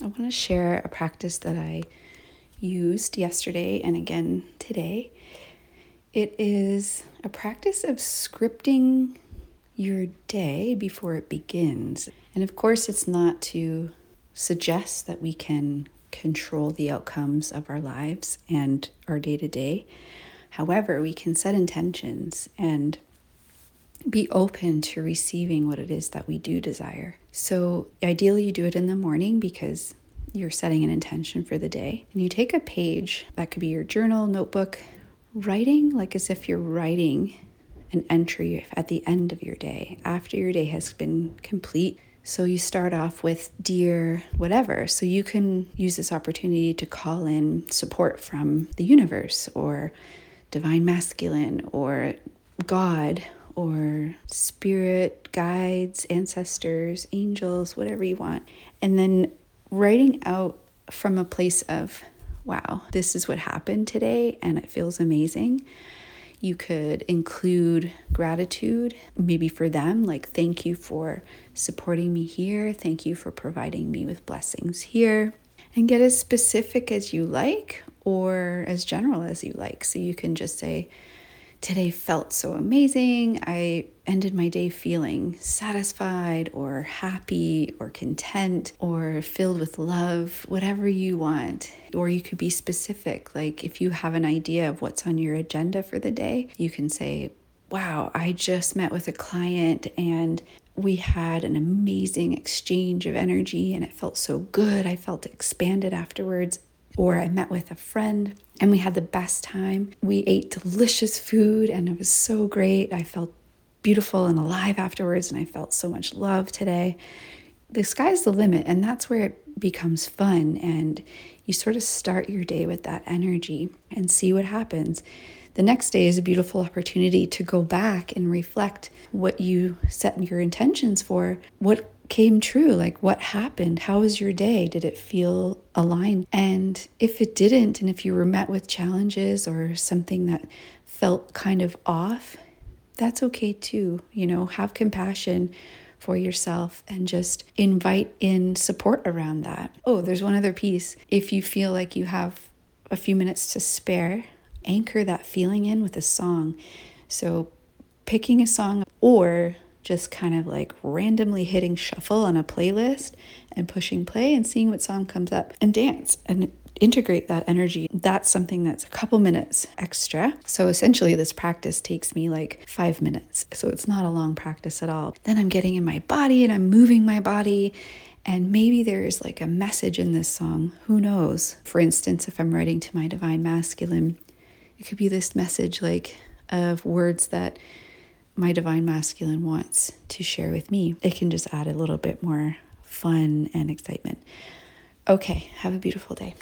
I want to share a practice that I used yesterday and again today. It is a practice of scripting your day before it begins. And of course, it's not to suggest that we can control the outcomes of our lives and our day to day. However, we can set intentions and be open to receiving what it is that we do desire. So, ideally, you do it in the morning because you're setting an intention for the day. And you take a page, that could be your journal, notebook, writing like as if you're writing an entry at the end of your day, after your day has been complete. So you start off with dear whatever. So you can use this opportunity to call in support from the universe or divine masculine or God or spirit guides, ancestors, angels, whatever you want. And then writing out from a place of, wow, this is what happened today and it feels amazing you could include gratitude, maybe for them, like, thank you for supporting me here. Thank you for providing me with blessings here. And get as specific as you like or as general as you like. So you can just say, Today felt so amazing. I ended my day feeling satisfied or happy or content or filled with love, whatever you want. Or you could be specific. Like if you have an idea of what's on your agenda for the day, you can say, Wow, I just met with a client and we had an amazing exchange of energy and it felt so good. I felt expanded afterwards or I met with a friend and we had the best time. We ate delicious food and it was so great. I felt beautiful and alive afterwards and I felt so much love today. The sky's the limit and that's where it becomes fun and you sort of start your day with that energy and see what happens. The next day is a beautiful opportunity to go back and reflect what you set your intentions for. What came true? Like, what happened? How was your day? Did it feel aligned? And if it didn't, and if you were met with challenges or something that felt kind of off, that's okay too. You know, have compassion for yourself and just invite in support around that. Oh, there's one other piece. If you feel like you have a few minutes to spare, anchor that feeling in with a song. So, picking a song or just kind of like randomly hitting shuffle on a playlist and pushing play and seeing what song comes up and dance and integrate that energy. That's something that's a couple minutes extra. So essentially, this practice takes me like five minutes. So it's not a long practice at all. Then I'm getting in my body and I'm moving my body. And maybe there's like a message in this song. Who knows? For instance, if I'm writing to my divine masculine, it could be this message like of words that my divine masculine wants to share with me. It can just add a little bit more fun and excitement. Okay, have a beautiful day.